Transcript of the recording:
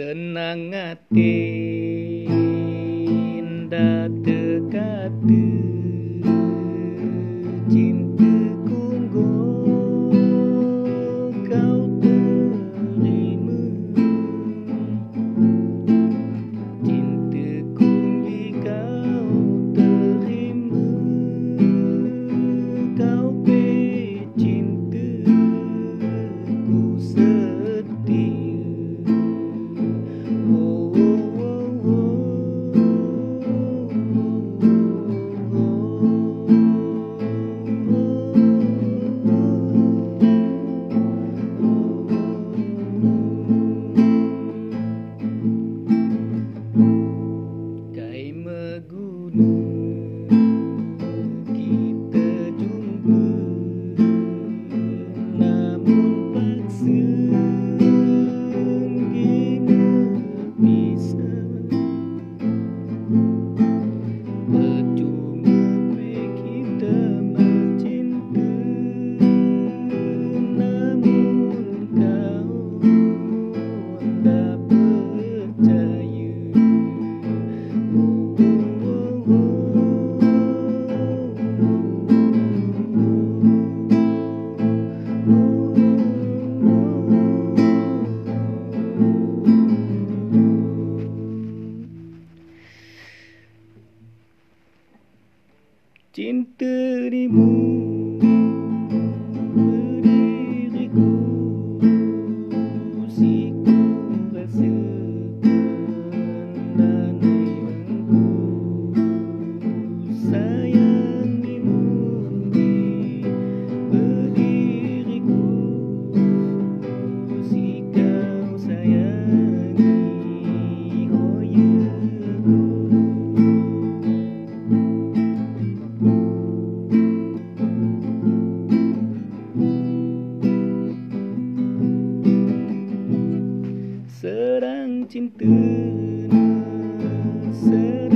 Senang hati orang cinta Serang